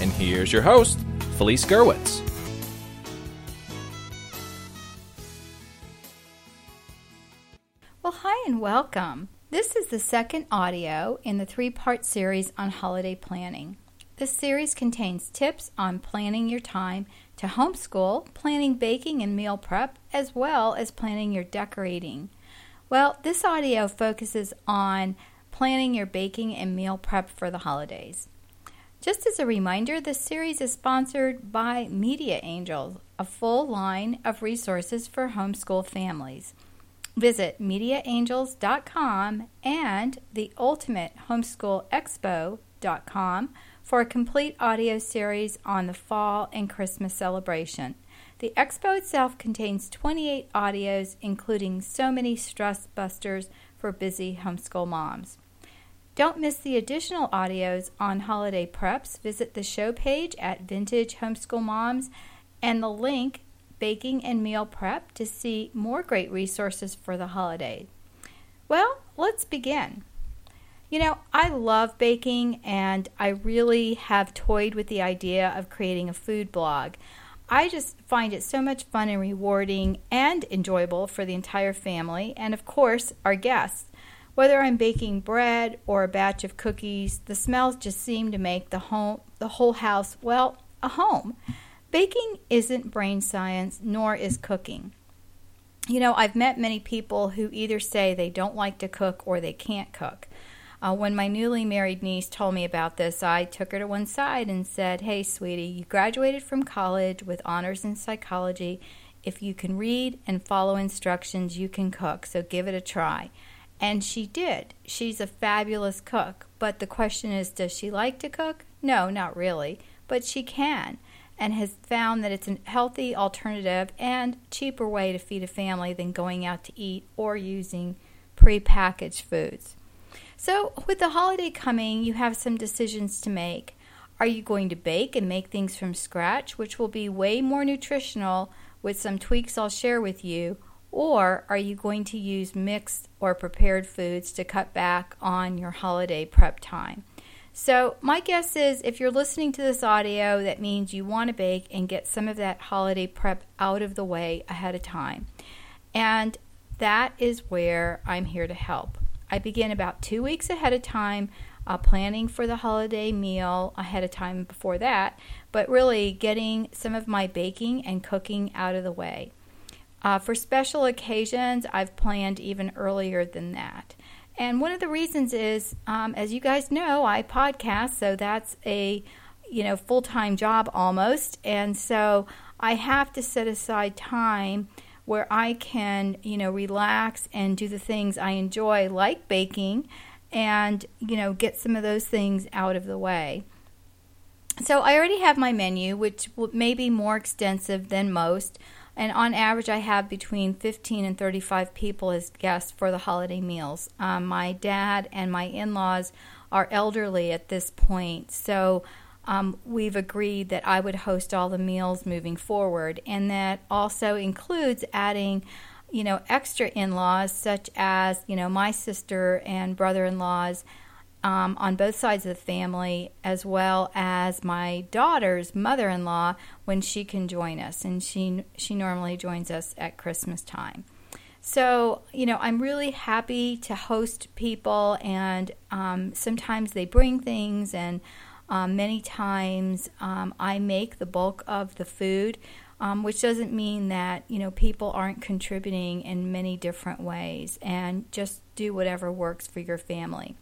and here's your host, Felice Gerwitz. Well, hi and welcome. This is the second audio in the three part series on holiday planning. This series contains tips on planning your time to homeschool, planning baking and meal prep, as well as planning your decorating. Well, this audio focuses on planning your baking and meal prep for the holidays. Just as a reminder, this series is sponsored by Media Angels, a full line of resources for homeschool families. Visit MediaAngels.com and theultimatehomeschoolexpo.com for a complete audio series on the fall and Christmas celebration. The expo itself contains 28 audios, including so many stress busters for busy homeschool moms. Don't miss the additional audios on holiday preps. Visit the show page at Vintage Homeschool Moms and the link Baking and Meal Prep to see more great resources for the holiday. Well, let's begin. You know, I love baking and I really have toyed with the idea of creating a food blog. I just find it so much fun and rewarding and enjoyable for the entire family and, of course, our guests. Whether I'm baking bread or a batch of cookies, the smells just seem to make the home the whole house, well, a home. Baking isn't brain science nor is cooking. You know, I've met many people who either say they don't like to cook or they can't cook. Uh, when my newly married niece told me about this, I took her to one side and said, Hey, sweetie, you graduated from college with honors in psychology. If you can read and follow instructions, you can cook, so give it a try. And she did. She's a fabulous cook. But the question is does she like to cook? No, not really. But she can and has found that it's a healthy alternative and cheaper way to feed a family than going out to eat or using prepackaged foods. So, with the holiday coming, you have some decisions to make. Are you going to bake and make things from scratch, which will be way more nutritional with some tweaks I'll share with you? Or are you going to use mixed or prepared foods to cut back on your holiday prep time? So, my guess is if you're listening to this audio, that means you want to bake and get some of that holiday prep out of the way ahead of time. And that is where I'm here to help. I begin about two weeks ahead of time, uh, planning for the holiday meal ahead of time before that, but really getting some of my baking and cooking out of the way. Uh, for special occasions, I've planned even earlier than that. And one of the reasons is, um, as you guys know, I podcast, so that's a you know full time job almost, and so I have to set aside time where I can you know relax and do the things I enjoy, like baking, and you know get some of those things out of the way. So I already have my menu, which may be more extensive than most. And on average, I have between 15 and 35 people as guests for the holiday meals. Um, my dad and my in laws are elderly at this point, so um, we've agreed that I would host all the meals moving forward, and that also includes adding you know extra in-laws such as you know my sister and brother-in-laws um, on both sides of the family, as well as my daughter's mother-in-law when she can join us, and she she normally joins us at Christmas time. So you know, I'm really happy to host people, and um, sometimes they bring things, and um, many times um, I make the bulk of the food. Um, which doesn't mean that you know people aren't contributing in many different ways and just do whatever works for your family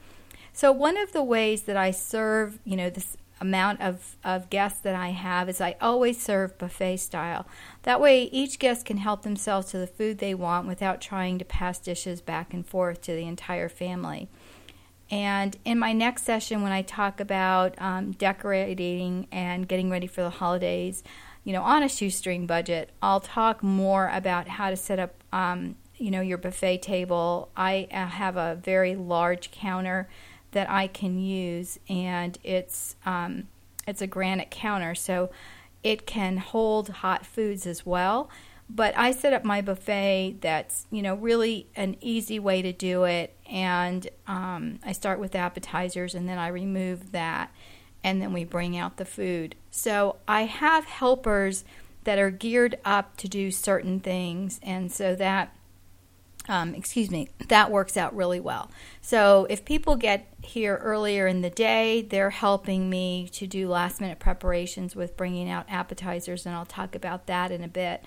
so one of the ways that I serve, you know, this amount of, of guests that I have is I always serve buffet style. That way each guest can help themselves to the food they want without trying to pass dishes back and forth to the entire family. And in my next session, when I talk about um, decorating and getting ready for the holidays, you know, on a shoestring budget, I'll talk more about how to set up, um, you know, your buffet table. I uh, have a very large counter that I can use, and it's um, it's a granite counter, so it can hold hot foods as well. But I set up my buffet that's, you know, really an easy way to do it. And um, I start with appetizers and then I remove that and then we bring out the food. So I have helpers that are geared up to do certain things. And so that um, excuse me, that works out really well. So if people get here earlier in the day, they're helping me to do last minute preparations with bringing out appetizers, and I'll talk about that in a bit.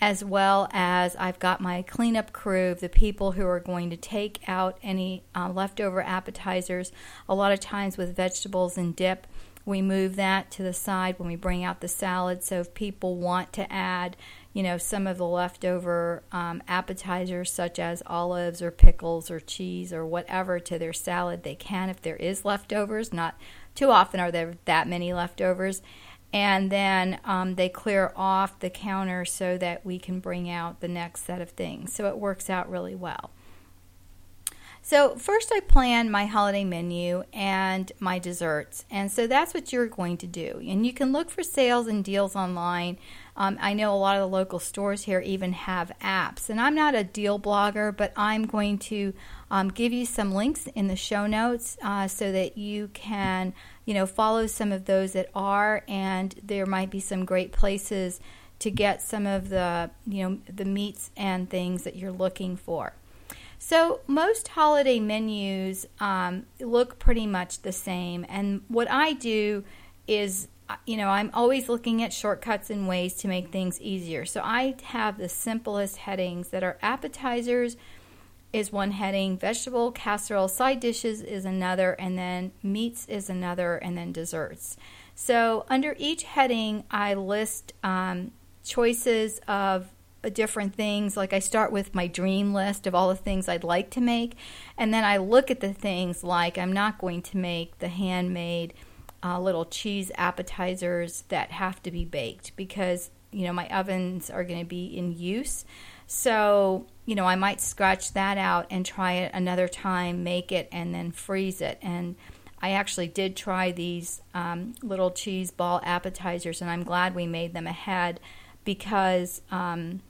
As well as I've got my cleanup crew, the people who are going to take out any uh, leftover appetizers. A lot of times with vegetables and dip, we move that to the side when we bring out the salad. So if people want to add you know, some of the leftover um, appetizers, such as olives or pickles or cheese or whatever, to their salad. They can if there is leftovers. Not too often are there that many leftovers. And then um, they clear off the counter so that we can bring out the next set of things. So it works out really well. So, first, I plan my holiday menu and my desserts. And so that's what you're going to do. And you can look for sales and deals online. Um, I know a lot of the local stores here even have apps. And I'm not a deal blogger, but I'm going to um, give you some links in the show notes uh, so that you can, you know, follow some of those that are. And there might be some great places to get some of the, you know, the meats and things that you're looking for. So, most holiday menus um, look pretty much the same. And what I do is, you know, I'm always looking at shortcuts and ways to make things easier. So, I have the simplest headings that are appetizers is one heading, vegetable casserole, side dishes is another, and then meats is another, and then desserts. So, under each heading, I list um, choices of different things. Like I start with my dream list of all the things I'd like to make, and then I look at the things like I'm not going to make the handmade uh, little cheese appetizers that have to be baked because you know my ovens are going to be in use. So you know I might scratch that out and try it another time, make it, and then freeze it and. I actually did try these um, little cheese ball appetizers, and I'm glad we made them ahead because um,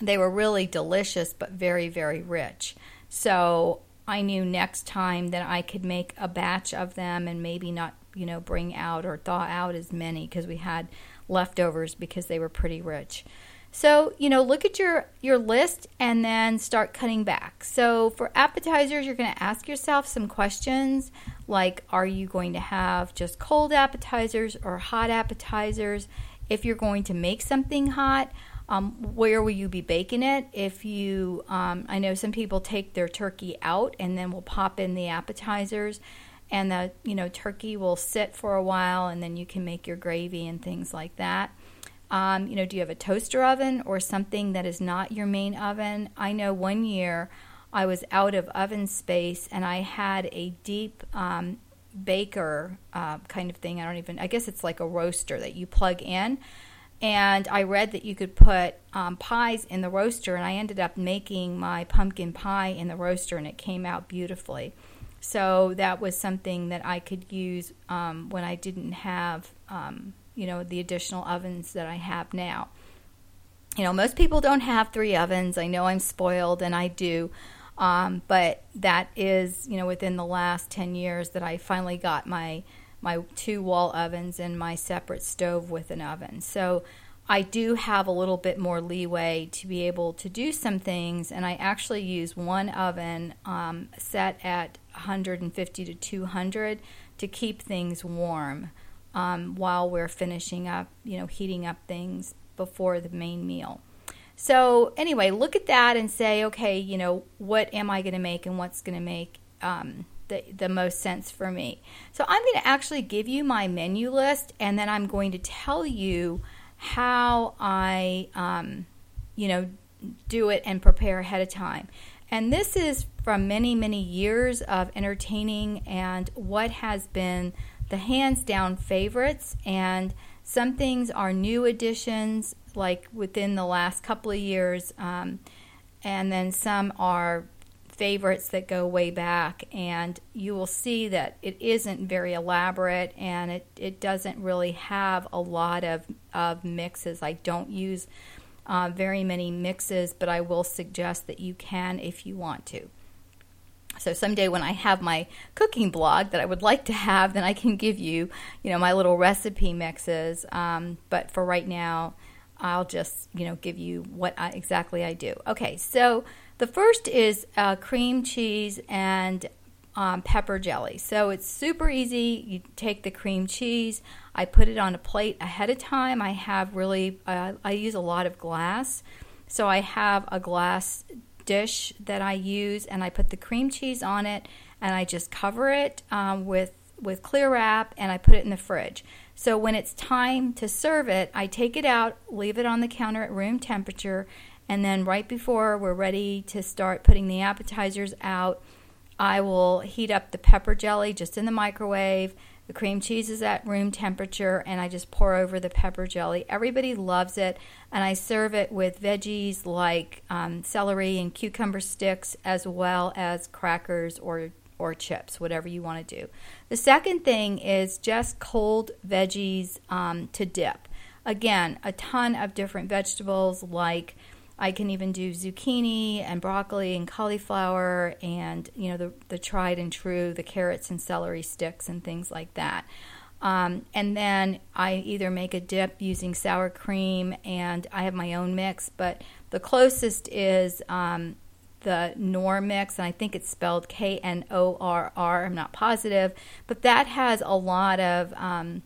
they were really delicious, but very, very rich. So I knew next time that I could make a batch of them and maybe not, you know, bring out or thaw out as many because we had leftovers because they were pretty rich. So, you know, look at your your list and then start cutting back. So, for appetizers, you're going to ask yourself some questions like are you going to have just cold appetizers or hot appetizers? If you're going to make something hot, um, where will you be baking it? If you, um, I know some people take their turkey out and then will pop in the appetizers, and the you know turkey will sit for a while, and then you can make your gravy and things like that. Um, you know, do you have a toaster oven or something that is not your main oven? I know one year I was out of oven space and I had a deep um, baker uh, kind of thing. I don't even, I guess it's like a roaster that you plug in and I read that you could put um, pies in the roaster, and I ended up making my pumpkin pie in the roaster, and it came out beautifully. So that was something that I could use um, when I didn't have, um, you know, the additional ovens that I have now. You know, most people don't have three ovens. I know I'm spoiled, and I do. Um, but that is, you know, within the last 10 years that I finally got my my two wall ovens and my separate stove with an oven. So I do have a little bit more leeway to be able to do some things, and I actually use one oven um, set at 150 to 200 to keep things warm um, while we're finishing up, you know, heating up things before the main meal. So, anyway, look at that and say, okay, you know, what am I going to make and what's going to make um, the, the most sense for me. So I'm going to actually give you my menu list and then I'm going to tell you how I, um, you know, do it and prepare ahead of time. And this is from many, many years of entertaining and what has been the hands down favorites. And some things are new additions, like within the last couple of years, um, and then some are favorites that go way back. And you will see that it isn't very elaborate and it, it doesn't really have a lot of, of mixes. I don't use uh, very many mixes, but I will suggest that you can if you want to. So someday when I have my cooking blog that I would like to have, then I can give you, you know, my little recipe mixes. Um, but for right now, I'll just, you know, give you what I, exactly I do. Okay, so the first is uh, cream cheese and um, pepper jelly. So it's super easy. You take the cream cheese. I put it on a plate ahead of time. I have really, uh, I use a lot of glass. So I have a glass dish that I use, and I put the cream cheese on it, and I just cover it um, with with clear wrap, and I put it in the fridge. So when it's time to serve it, I take it out, leave it on the counter at room temperature, and then right before we're ready to start putting the appetizers out, I will heat up the pepper jelly just in the microwave the cream cheese is at room temperature, and I just pour over the pepper jelly. Everybody loves it, and I serve it with veggies like um, celery and cucumber sticks, as well as crackers or or chips, whatever you want to do. The second thing is just cold veggies um, to dip. Again, a ton of different vegetables like I can even do zucchini and broccoli and cauliflower and you know the the tried and true the carrots and celery sticks and things like that. Um, and then I either make a dip using sour cream and I have my own mix, but the closest is um, the Knorr mix, and I think it's spelled K N O R R. I'm not positive, but that has a lot of um,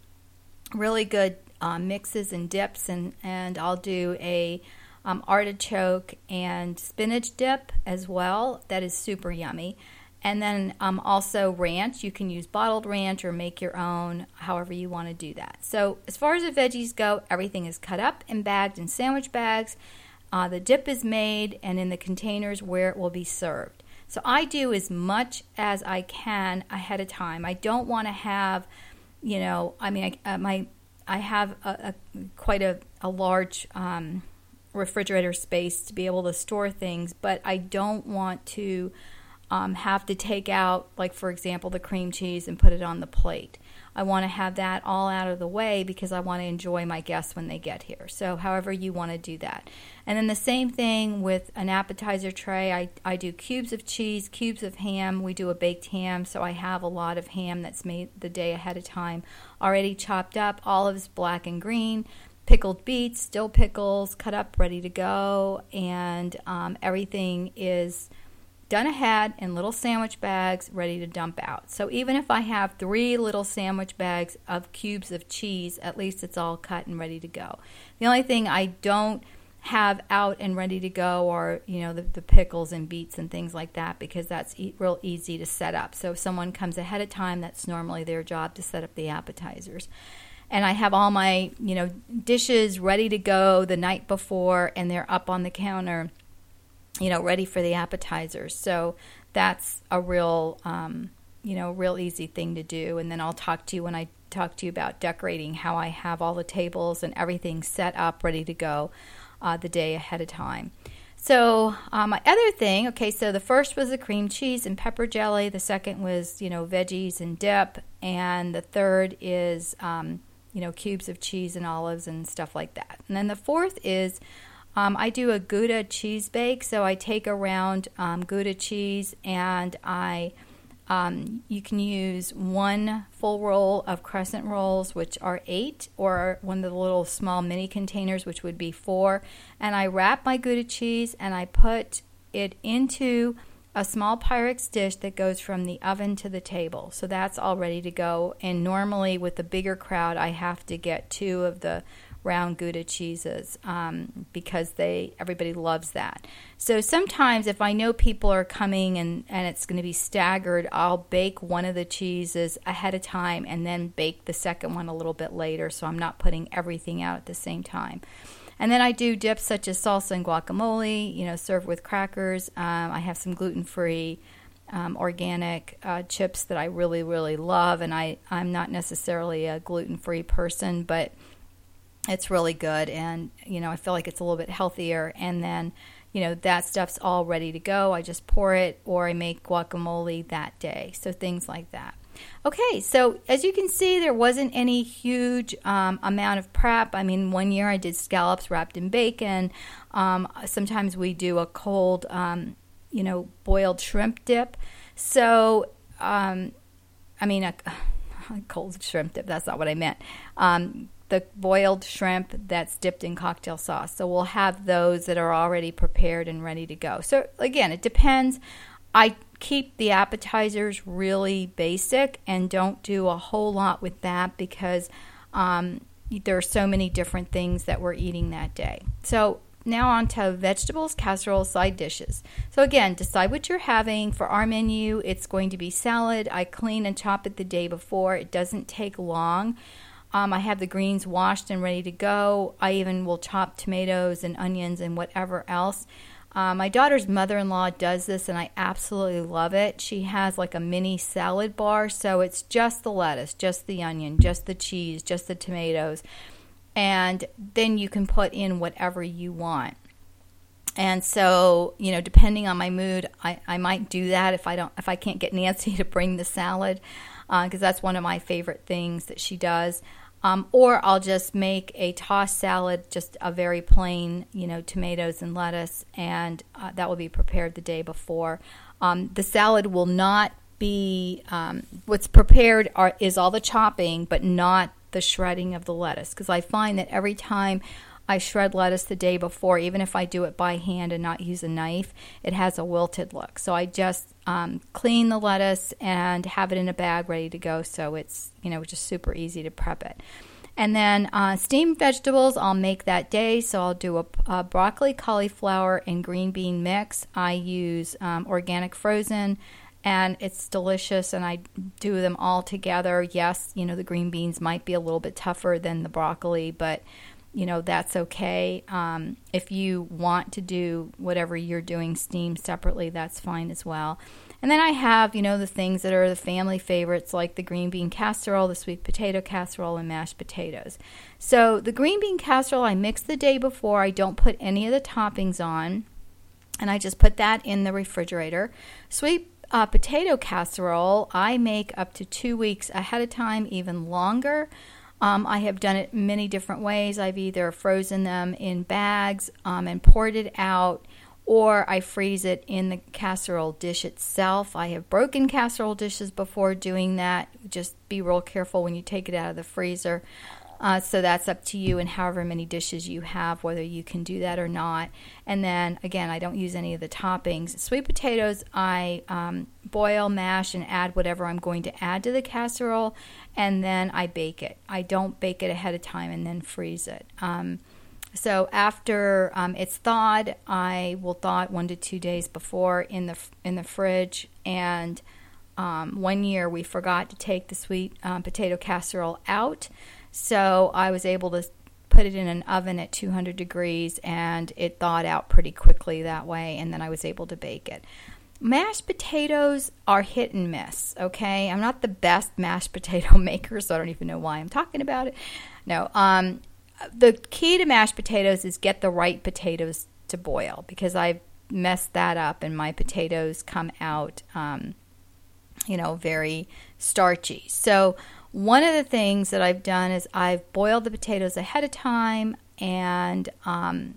really good uh, mixes and dips, and and I'll do a um, artichoke and spinach dip as well. That is super yummy. And then um, also ranch. You can use bottled ranch or make your own, however you want to do that. So, as far as the veggies go, everything is cut up and bagged in sandwich bags. Uh, the dip is made and in the containers where it will be served. So, I do as much as I can ahead of time. I don't want to have, you know, I mean, I, uh, my I have a, a quite a, a large um, refrigerator space to be able to store things, but I don't want to um, have to take out, like for example, the cream cheese and put it on the plate. I want to have that all out of the way because I want to enjoy my guests when they get here. So, however, you want to do that. And then the same thing with an appetizer tray. I, I do cubes of cheese, cubes of ham. We do a baked ham, so I have a lot of ham that's made the day ahead of time already chopped up. Olives, black and green pickled beets, dill pickles, cut up, ready to go, and um, everything is done ahead in little sandwich bags, ready to dump out. So even if I have three little sandwich bags of cubes of cheese, at least it's all cut and ready to go. The only thing I don't have out and ready to go are you know the, the pickles and beets and things like that because that's e- real easy to set up so if someone comes ahead of time that's normally their job to set up the appetizers and I have all my, you know, dishes ready to go the night before and they're up on the counter, you know, ready for the appetizers. So that's a real, um, you know, real easy thing to do. And then I'll talk to you when I talk to you about decorating, how I have all the tables and everything set up ready to go uh, the day ahead of time. So uh, my other thing, okay, so the first was the cream cheese and pepper jelly. The second was, you know, veggies and dip, and the third is um, you know, cubes of cheese and olives and stuff like that. And then the fourth is um, I do a Gouda cheese bake. So I take around um, Gouda cheese and I um, you can use one full roll of crescent rolls, which are eight, or one of the little small mini containers, which would be four. And I wrap my Gouda cheese and I put it into a small Pyrex dish that goes from the oven to the table. So that's all ready to go. And normally, with the bigger crowd, I have to get two of the round Gouda cheeses um, because they everybody loves that. So sometimes, if I know people are coming and, and it's going to be staggered, I'll bake one of the cheeses ahead of time and then bake the second one a little bit later. So I'm not putting everything out at the same time. And then I do dips such as salsa and guacamole, you know, served with crackers. Um, I have some gluten free. Um, organic uh, chips that I really, really love, and I, I'm not necessarily a gluten free person, but it's really good, and you know I feel like it's a little bit healthier. And then you know, that stuff's all ready to go. I just pour it or I make guacamole that day. So things like that. Okay, so as you can see, there wasn't any huge um, amount of prep. I mean, one year I did scallops wrapped in bacon. Um, sometimes we do a cold, um, you know, boiled shrimp dip. So, um, I mean, a, a, cold shrimp dip, that's not what I meant. Um, the boiled shrimp that's dipped in cocktail sauce. So we'll have those that are already prepared and ready to go. So again, it depends. I keep the appetizers really basic and don't do a whole lot with that because um, there are so many different things that we're eating that day. So now on to vegetables, casserole, side dishes. So again, decide what you're having. For our menu, it's going to be salad. I clean and chop it the day before. It doesn't take long. Um, I have the greens washed and ready to go. I even will chop tomatoes and onions and whatever else. Uh, my daughter's mother in law does this, and I absolutely love it. She has like a mini salad bar, so it's just the lettuce, just the onion, just the cheese, just the tomatoes, and then you can put in whatever you want. And so, you know, depending on my mood, I, I might do that if I don't if I can't get Nancy to bring the salad because uh, that's one of my favorite things that she does. Um, or I'll just make a tossed salad, just a very plain, you know, tomatoes and lettuce, and uh, that will be prepared the day before. Um, the salad will not be um, what's prepared are, is all the chopping, but not the shredding of the lettuce, because I find that every time I shred lettuce the day before, even if I do it by hand and not use a knife, it has a wilted look. So I just um, clean the lettuce and have it in a bag ready to go. So it's you know just super easy to prep it. And then uh, steamed vegetables, I'll make that day. So I'll do a, a broccoli, cauliflower, and green bean mix. I use um, organic frozen and it's delicious and I do them all together. Yes, you know, the green beans might be a little bit tougher than the broccoli, but you know that's okay. Um, if you want to do whatever you're doing steam separately, that's fine as well. And then I have, you know, the things that are the family favorites like the green bean casserole, the sweet potato casserole, and mashed potatoes. So the green bean casserole I mix the day before. I don't put any of the toppings on, and I just put that in the refrigerator. Sweet uh, potato casserole I make up to two weeks ahead of time, even longer. Um, I have done it many different ways. I've either frozen them in bags um, and poured it out, or I freeze it in the casserole dish itself. I have broken casserole dishes before doing that. Just be real careful when you take it out of the freezer. Uh, so that's up to you and however many dishes you have, whether you can do that or not. And then again, I don't use any of the toppings. Sweet potatoes, I um, boil, mash, and add whatever I'm going to add to the casserole, and then I bake it. I don't bake it ahead of time and then freeze it. Um, so after um, it's thawed, I will thaw it one to two days before in the in the fridge. And um, one year we forgot to take the sweet um, potato casserole out, so I was able to put it in an oven at 200 degrees and it thawed out pretty quickly that way, and then I was able to bake it. Mashed potatoes are hit and miss, okay? I'm not the best mashed potato maker, so I don't even know why I'm talking about it. No, um, the key to mashed potatoes is get the right potatoes to boil because I've messed that up and my potatoes come out, um, you know, very starchy. So one of the things that I've done is I've boiled the potatoes ahead of time and um,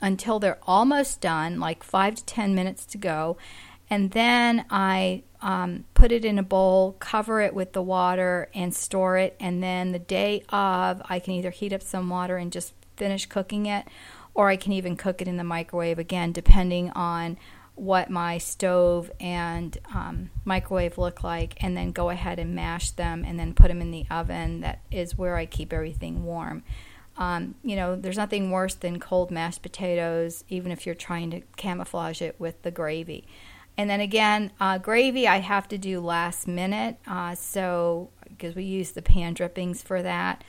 until they're almost done, like five to ten minutes to go. And then I um, put it in a bowl, cover it with the water, and store it. And then the day of, I can either heat up some water and just finish cooking it, or I can even cook it in the microwave again, depending on what my stove and um, microwave look like, and then go ahead and mash them and then put them in the oven. That is where I keep everything warm. Um, you know, there's nothing worse than cold mashed potatoes, even if you're trying to camouflage it with the gravy. And then again, uh, gravy I have to do last minute, uh, so because we use the pan drippings for that.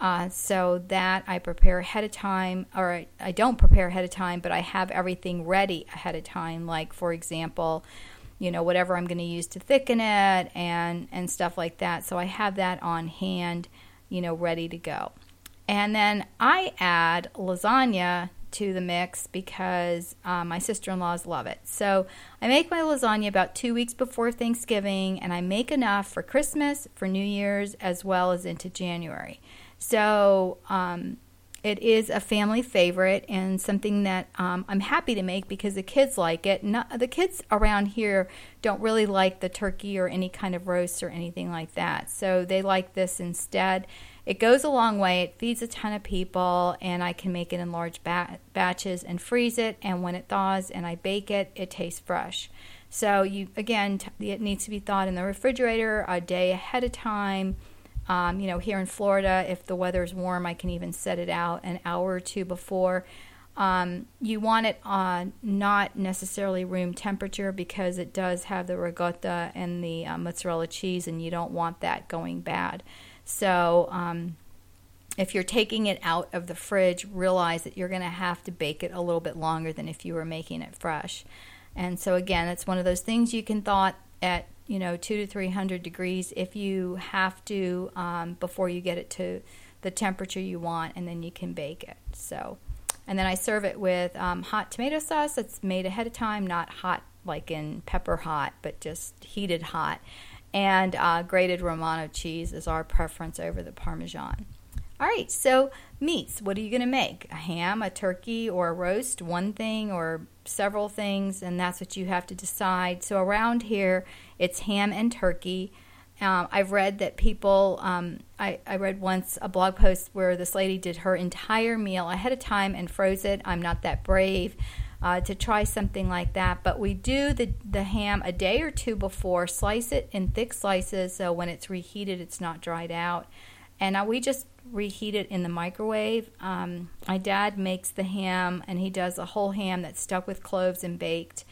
Uh, so that I prepare ahead of time, or I, I don't prepare ahead of time, but I have everything ready ahead of time. Like, for example, you know, whatever I'm going to use to thicken it and, and stuff like that. So I have that on hand, you know, ready to go. And then I add lasagna to the mix because um, my sister in laws love it. So I make my lasagna about two weeks before Thanksgiving, and I make enough for Christmas, for New Year's, as well as into January. So um, it is a family favorite and something that um, I'm happy to make because the kids like it. Not, the kids around here don't really like the turkey or any kind of roast or anything like that. So they like this instead. It goes a long way. It feeds a ton of people, and I can make it in large ba- batches and freeze it. And when it thaws and I bake it, it tastes fresh. So you again, t- it needs to be thawed in the refrigerator a day ahead of time um, you know, here in Florida, if the weather is warm, I can even set it out an hour or two before. Um, you want it on not necessarily room temperature because it does have the ricotta and the uh, mozzarella cheese, and you don't want that going bad. So, um, if you're taking it out of the fridge, realize that you're going to have to bake it a little bit longer than if you were making it fresh. And so, again, it's one of those things you can thaw at you know, two to three hundred degrees if you have to um, before you get it to the temperature you want, and then you can bake it. So, and then I serve it with um, hot tomato sauce that's made ahead of time, not hot like in pepper hot, but just heated hot. And uh, grated Romano cheese is our preference over the Parmesan. All right, so meats. What are you going to make? A ham, a turkey, or a roast? One thing or several things, and that's what you have to decide. So around here, it's ham and turkey. Um, I've read that people, um, I, I read once a blog post where this lady did her entire meal ahead of time and froze it. I'm not that brave. Uh, to try something like that. But we do the, the ham a day or two before, slice it in thick slices so when it's reheated, it's not dried out. And uh, we just reheat it in the microwave. Um, my dad makes the ham, and he does a whole ham that's stuck with cloves and baked.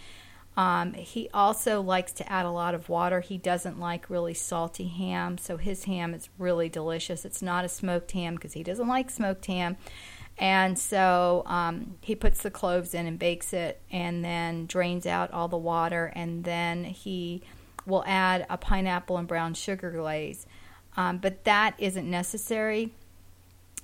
Um, he also likes to add a lot of water. He doesn't like really salty ham, so his ham is really delicious. It's not a smoked ham because he doesn't like smoked ham. And so um, he puts the cloves in and bakes it and then drains out all the water. And then he will add a pineapple and brown sugar glaze. Um, but that isn't necessary.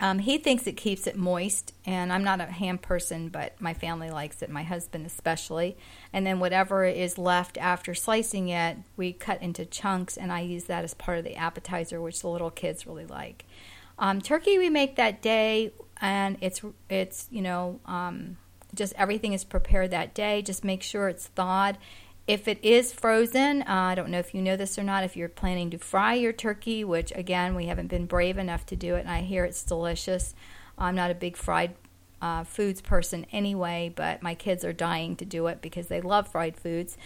Um, he thinks it keeps it moist, and I'm not a ham person, but my family likes it, my husband especially. And then whatever is left after slicing it, we cut into chunks, and I use that as part of the appetizer, which the little kids really like. Um, turkey we make that day, and it's it's you know um, just everything is prepared that day. Just make sure it's thawed if it is frozen, uh, I don't know if you know this or not, if you're planning to fry your turkey, which again, we haven't been brave enough to do it, and I hear it's delicious. I'm not a big fried uh, foods person anyway, but my kids are dying to do it because they love fried foods.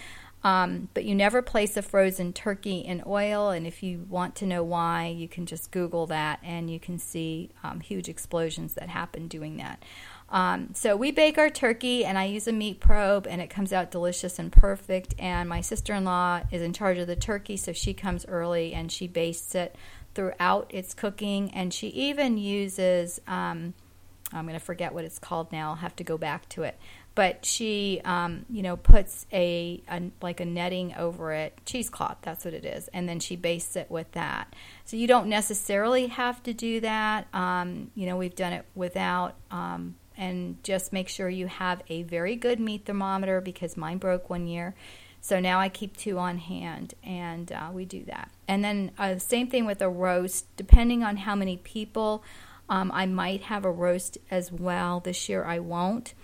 Um, but you never place a frozen turkey in oil, and if you want to know why, you can just Google that and you can see um, huge explosions that happen doing that. Um, so we bake our turkey, and I use a meat probe, and it comes out delicious and perfect. And my sister in law is in charge of the turkey, so she comes early and she bastes it throughout its cooking. And she even uses, um, I'm going to forget what it's called now, I'll have to go back to it. But she, um, you know, puts a, a like a netting over it, cheesecloth, that's what it is, and then she bastes it with that. So you don't necessarily have to do that. Um, you know, we've done it without um, and just make sure you have a very good meat thermometer because mine broke one year. So now I keep two on hand, and uh, we do that. And then uh, same thing with a roast. Depending on how many people, um, I might have a roast as well. This year I won't.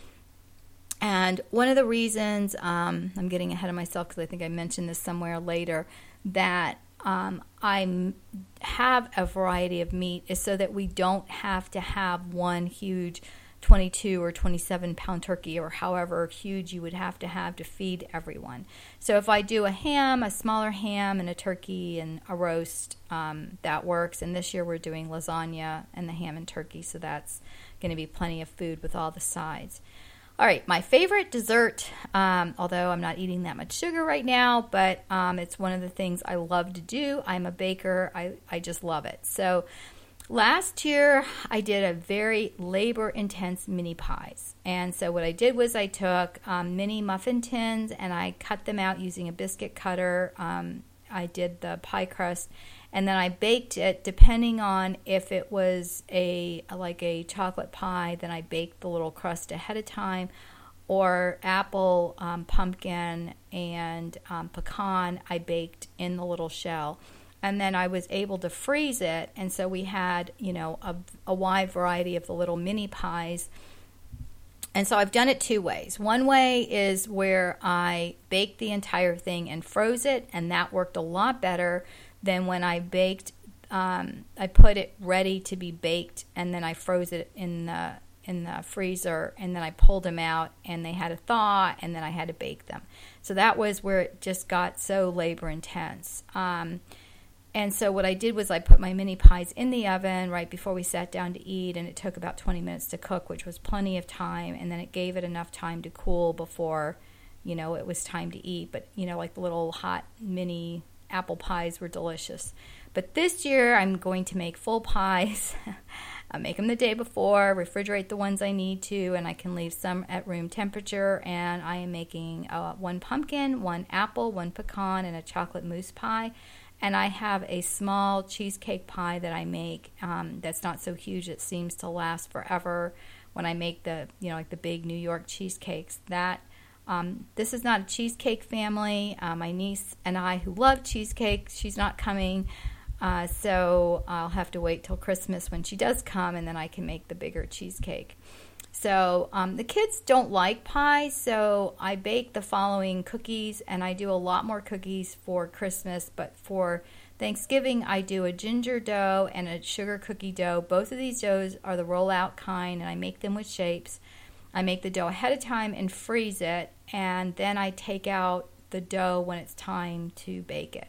And one of the reasons um, I'm getting ahead of myself because I think I mentioned this somewhere later that um, I have a variety of meat is so that we don't have to have one huge 22 or 27 pound turkey or however huge you would have to have to feed everyone. So if I do a ham, a smaller ham, and a turkey and a roast, um, that works. And this year we're doing lasagna and the ham and turkey, so that's going to be plenty of food with all the sides. All right, my favorite dessert, um, although I'm not eating that much sugar right now, but um, it's one of the things I love to do. I'm a baker, I, I just love it. So Last year, I did a very labor intense mini pies. And so, what I did was I took um, mini muffin tins and I cut them out using a biscuit cutter. Um, I did the pie crust and then I baked it depending on if it was a like a chocolate pie, then I baked the little crust ahead of time or apple, um, pumpkin, and um, pecan, I baked in the little shell and then I was able to freeze it. And so we had, you know, a, a wide variety of the little mini pies. And so I've done it two ways. One way is where I baked the entire thing and froze it, and that worked a lot better than when I baked. Um, I put it ready to be baked, and then I froze it in the in the freezer, and then I pulled them out, and they had a thaw, and then I had to bake them. So that was where it just got so labor intense. Um, and so what I did was I put my mini pies in the oven right before we sat down to eat, and it took about 20 minutes to cook, which was plenty of time. And then it gave it enough time to cool before, you know, it was time to eat. But you know, like the little hot mini apple pies were delicious. But this year I'm going to make full pies. I make them the day before, refrigerate the ones I need to, and I can leave some at room temperature. And I am making uh, one pumpkin, one apple, one pecan, and a chocolate mousse pie and I have a small cheesecake pie that I make um, that's not so huge. It seems to last forever. When I make the you know like the big New York cheesecakes that um, this is not a cheesecake family. Uh, my niece and I who love cheesecake she's not coming. Uh, so I'll have to wait till Christmas when she does come and then I can make the bigger cheesecake so um, the kids don't like pie, so I bake the following cookies, and I do a lot more cookies for Christmas. But for Thanksgiving, I do a ginger dough and a sugar cookie dough. Both of these doughs are the rollout kind, and I make them with shapes. I make the dough ahead of time and freeze it, and then I take out the dough when it's time to bake it.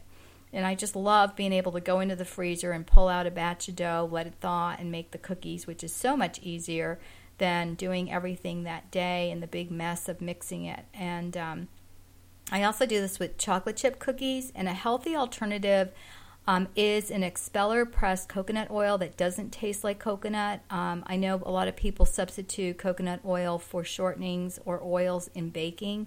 And I just love being able to go into the freezer and pull out a batch of dough, let it thaw, and make the cookies, which is so much easier than doing everything that day and the big mess of mixing it. And um, I also do this with chocolate chip cookies, and a healthy alternative um, is an expeller pressed coconut oil that doesn't taste like coconut. Um, I know a lot of people substitute coconut oil for shortenings or oils in baking,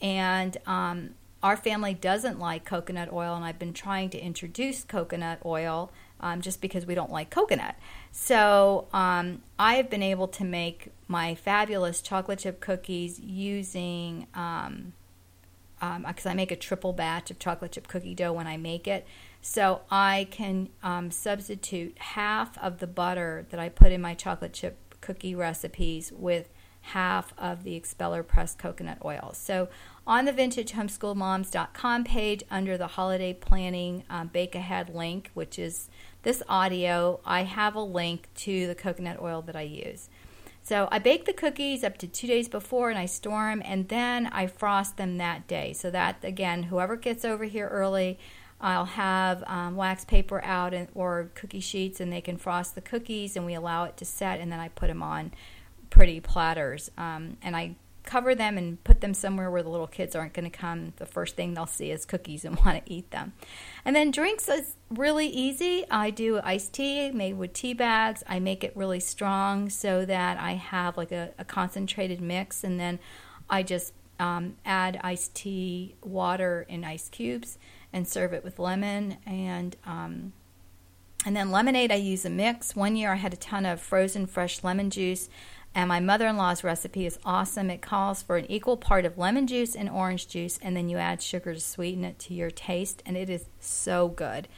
and um, our family doesn't like coconut oil, and I've been trying to introduce coconut oil um, just because we don't like coconut. So um, I have been able to make my fabulous chocolate chip cookies using, because um, um I make a triple batch of chocolate chip cookie dough when I make it. So I can um, substitute half of the butter that I put in my chocolate chip cookie recipes with half of the expeller pressed coconut oil. So on the vintagehomeschoolmoms.com page under the holiday planning um, bake ahead link, which is this audio, I have a link to the coconut oil that I use. So I bake the cookies up to two days before and I store them and then I frost them that day. So that, again, whoever gets over here early, I'll have um, wax paper out and, or cookie sheets and they can frost the cookies and we allow it to set and then I put them on pretty platters. Um, and I cover them and put them somewhere where the little kids aren't going to come. The first thing they'll see is cookies and want to eat them. And then drinks is really easy. I do iced tea made with tea bags. I make it really strong so that I have like a, a concentrated mix, and then I just um, add iced tea water in ice cubes and serve it with lemon and. Um, and then lemonade, I use a mix. One year I had a ton of frozen fresh lemon juice and my mother in law's recipe is awesome. It calls for an equal part of lemon juice and orange juice, and then you add sugar to sweeten it to your taste, and it is so good.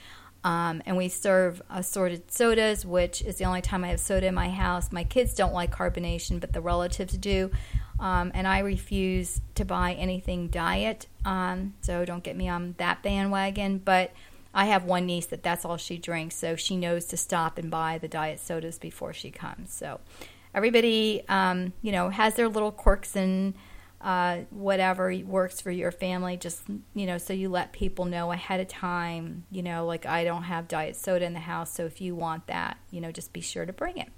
Um, and we serve assorted sodas, which is the only time I have soda in my house. My kids don't like carbonation, but the relatives do. Um, and I refuse to buy anything diet, um, so don't get me on that bandwagon. But I have one niece that that's all she drinks, so she knows to stop and buy the diet sodas before she comes. So everybody, um, you know, has their little quirks and uh, whatever works for your family. Just you know, so you let people know ahead of time. You know, like I don't have diet soda in the house, so if you want that, you know, just be sure to bring it.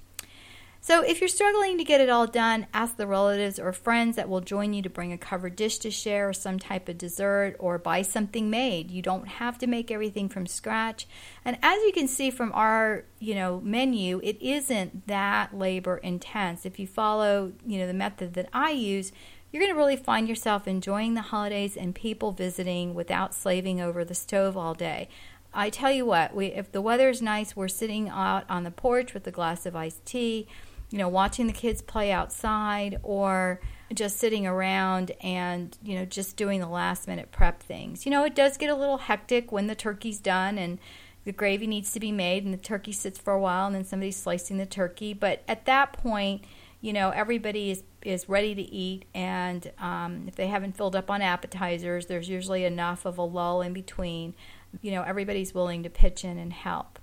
So, if you're struggling to get it all done, ask the relatives or friends that will join you to bring a covered dish to share, or some type of dessert, or buy something made. You don't have to make everything from scratch. And as you can see from our, you know, menu, it isn't that labor intense. If you follow, you know, the method that I use, you're going to really find yourself enjoying the holidays and people visiting without slaving over the stove all day. I tell you what, we if the weather's nice, we're sitting out on the porch with a glass of iced tea you know, watching the kids play outside or just sitting around and, you know, just doing the last minute prep things. You know, it does get a little hectic when the turkey's done and the gravy needs to be made and the turkey sits for a while and then somebody's slicing the turkey. But at that point, you know, everybody is, is ready to eat. And um, if they haven't filled up on appetizers, there's usually enough of a lull in between. You know, everybody's willing to pitch in and help.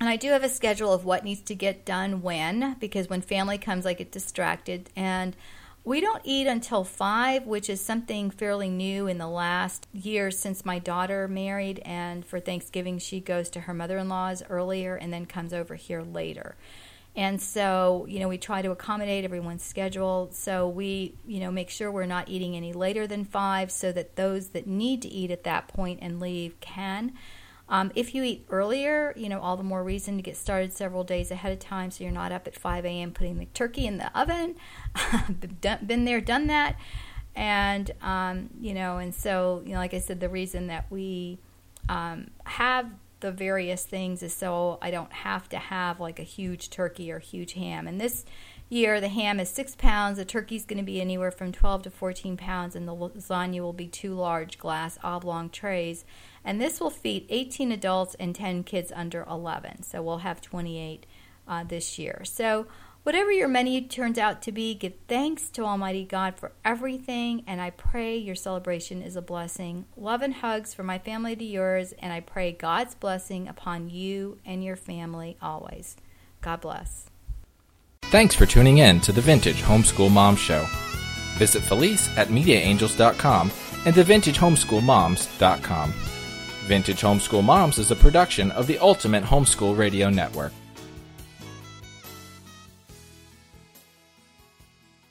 And I do have a schedule of what needs to get done when, because when family comes, I get distracted. And we don't eat until five, which is something fairly new in the last year since my daughter married. And for Thanksgiving, she goes to her mother in law's earlier and then comes over here later. And so, you know, we try to accommodate everyone's schedule. So we, you know, make sure we're not eating any later than five so that those that need to eat at that point and leave can. Um, if you eat earlier, you know, all the more reason to get started several days ahead of time so you're not up at 5 a.m. putting the turkey in the oven. Been there, done that. And, um, you know, and so, you know, like I said, the reason that we um, have the various things is so I don't have to have like a huge turkey or huge ham. And this year, the ham is six pounds, the turkey's going to be anywhere from 12 to 14 pounds, and the lasagna will be two large glass oblong trays and this will feed 18 adults and 10 kids under 11. So we'll have 28 uh, this year. So whatever your menu turns out to be, give thanks to Almighty God for everything, and I pray your celebration is a blessing. Love and hugs from my family to yours, and I pray God's blessing upon you and your family always. God bless. Thanks for tuning in to the Vintage Homeschool Mom Show. Visit Felice at MediaAngels.com and TheVintageHomeschoolMoms.com. Vintage Homeschool Moms is a production of the Ultimate Homeschool Radio Network.